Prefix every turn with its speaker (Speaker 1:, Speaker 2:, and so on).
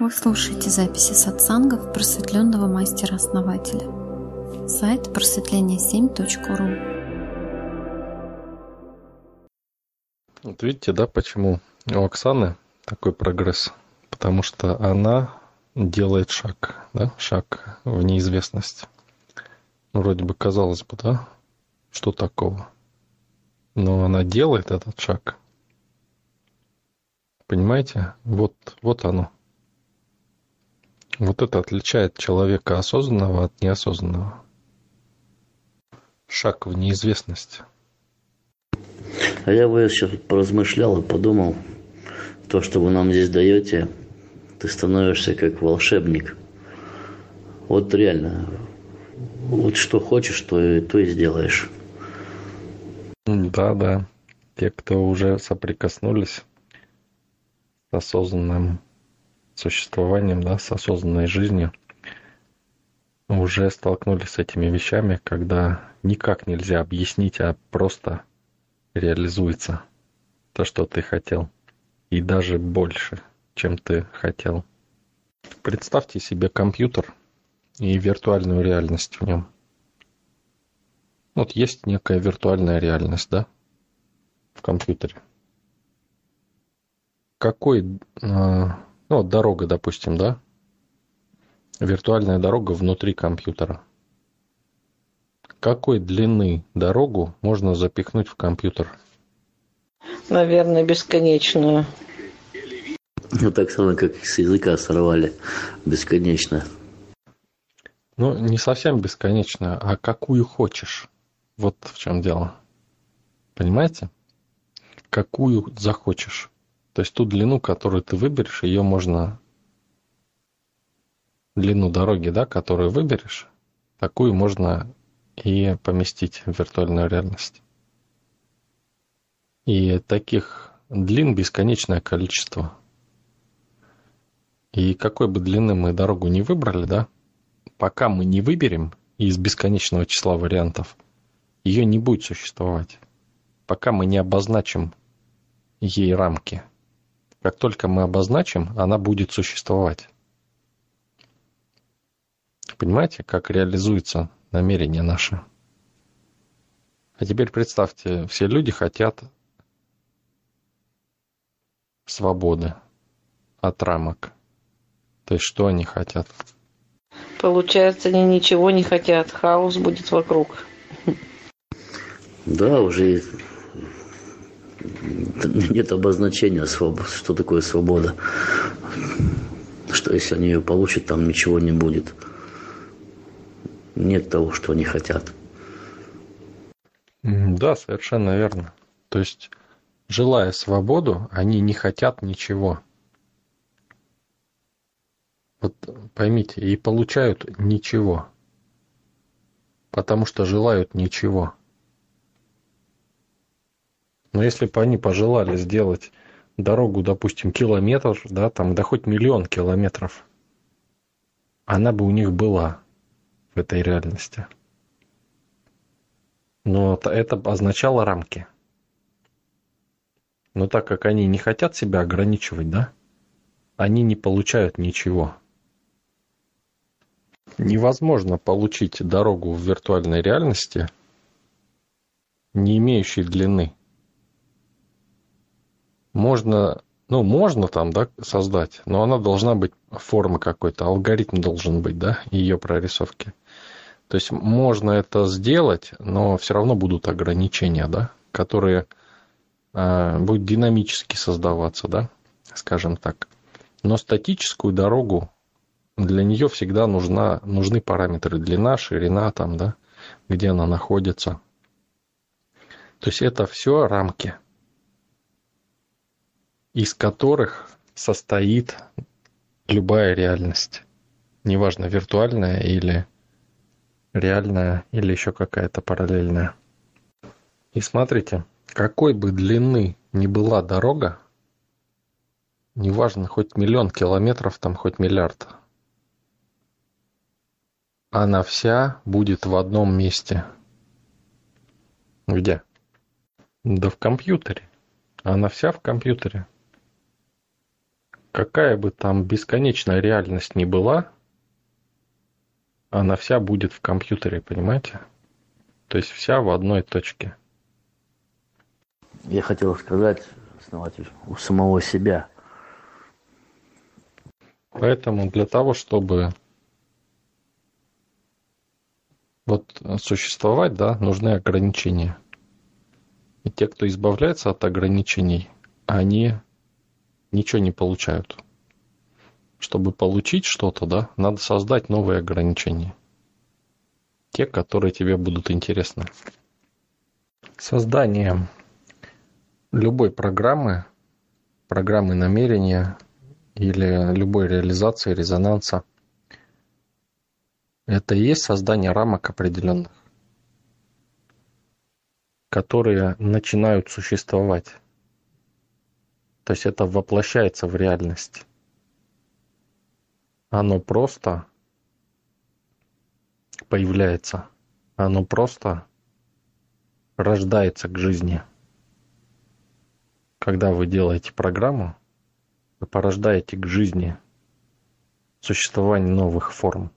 Speaker 1: Вы слушаете записи сатсангов просветленного мастера-основателя. Сайт просветление7.ру
Speaker 2: Вот видите, да, почему у Оксаны такой прогресс? Потому что она делает шаг, да, шаг в неизвестность. Ну, вроде бы казалось бы, да, что такого? Но она делает этот шаг. Понимаете? Вот, вот оно. Вот это отличает человека осознанного от неосознанного. Шаг в неизвестность.
Speaker 3: А я бы сейчас поразмышлял и подумал, то, что вы нам здесь даете, ты становишься как волшебник. Вот реально, вот что хочешь, то и, то и сделаешь.
Speaker 2: Да, да. Те, кто уже соприкоснулись с осознанным существованием, да, с осознанной жизнью, уже столкнулись с этими вещами, когда никак нельзя объяснить, а просто реализуется то, что ты хотел. И даже больше, чем ты хотел. Представьте себе компьютер и виртуальную реальность в нем. Вот есть некая виртуальная реальность, да, в компьютере. Какой а, ну вот дорога, допустим, да? Виртуальная дорога внутри компьютера. Какой длины дорогу можно запихнуть в компьютер?
Speaker 4: Наверное, бесконечную.
Speaker 3: Ну, так само, как с языка сорвали. Бесконечно.
Speaker 2: Ну, не совсем бесконечно, а какую хочешь. Вот в чем дело. Понимаете? Какую захочешь. То есть ту длину, которую ты выберешь, ее можно... Длину дороги, да, которую выберешь, такую можно и поместить в виртуальную реальность. И таких длин бесконечное количество. И какой бы длины мы дорогу не выбрали, да, пока мы не выберем из бесконечного числа вариантов, ее не будет существовать. Пока мы не обозначим ей рамки – как только мы обозначим, она будет существовать. Понимаете, как реализуется намерение наше? А теперь представьте, все люди хотят свободы от рамок. То есть что они хотят?
Speaker 4: Получается, они ничего не хотят, хаос будет вокруг.
Speaker 3: Да, уже нет обозначения, что такое свобода. Что если они ее получат, там ничего не будет. Нет того, что они хотят.
Speaker 2: Да, совершенно верно. То есть, желая свободу, они не хотят ничего. Вот поймите, и получают ничего. Потому что желают ничего. Но если бы они пожелали сделать дорогу, допустим, километр, да, там, да хоть миллион километров, она бы у них была в этой реальности. Но это означало рамки. Но так как они не хотят себя ограничивать, да, они не получают ничего. Невозможно получить дорогу в виртуальной реальности, не имеющей длины можно, ну, можно там, да, создать, но она должна быть формы какой-то, алгоритм должен быть, да, ее прорисовки. То есть можно это сделать, но все равно будут ограничения, да, которые э, будут динамически создаваться, да, скажем так. Но статическую дорогу для нее всегда нужна, нужны параметры длина, ширина там, да, где она находится. То есть это все рамки из которых состоит любая реальность. Неважно, виртуальная или реальная, или еще какая-то параллельная. И смотрите, какой бы длины ни была дорога, неважно, хоть миллион километров, там хоть миллиард, она вся будет в одном месте. Где? Да в компьютере. Она вся в компьютере. Какая бы там бесконечная реальность ни была, она вся будет в компьютере, понимаете? То есть вся в одной точке.
Speaker 3: Я хотел сказать, основатель, у самого себя.
Speaker 2: Поэтому для того, чтобы вот существовать, да, нужны ограничения. И те, кто избавляется от ограничений, они ничего не получают. Чтобы получить что-то, да, надо создать новые ограничения. Те, которые тебе будут интересны. Создание любой программы, программы намерения или любой реализации резонанса это и есть создание рамок определенных, которые начинают существовать. То есть это воплощается в реальность. Оно просто появляется. Оно просто рождается к жизни. Когда вы делаете программу, вы порождаете к жизни существование новых форм.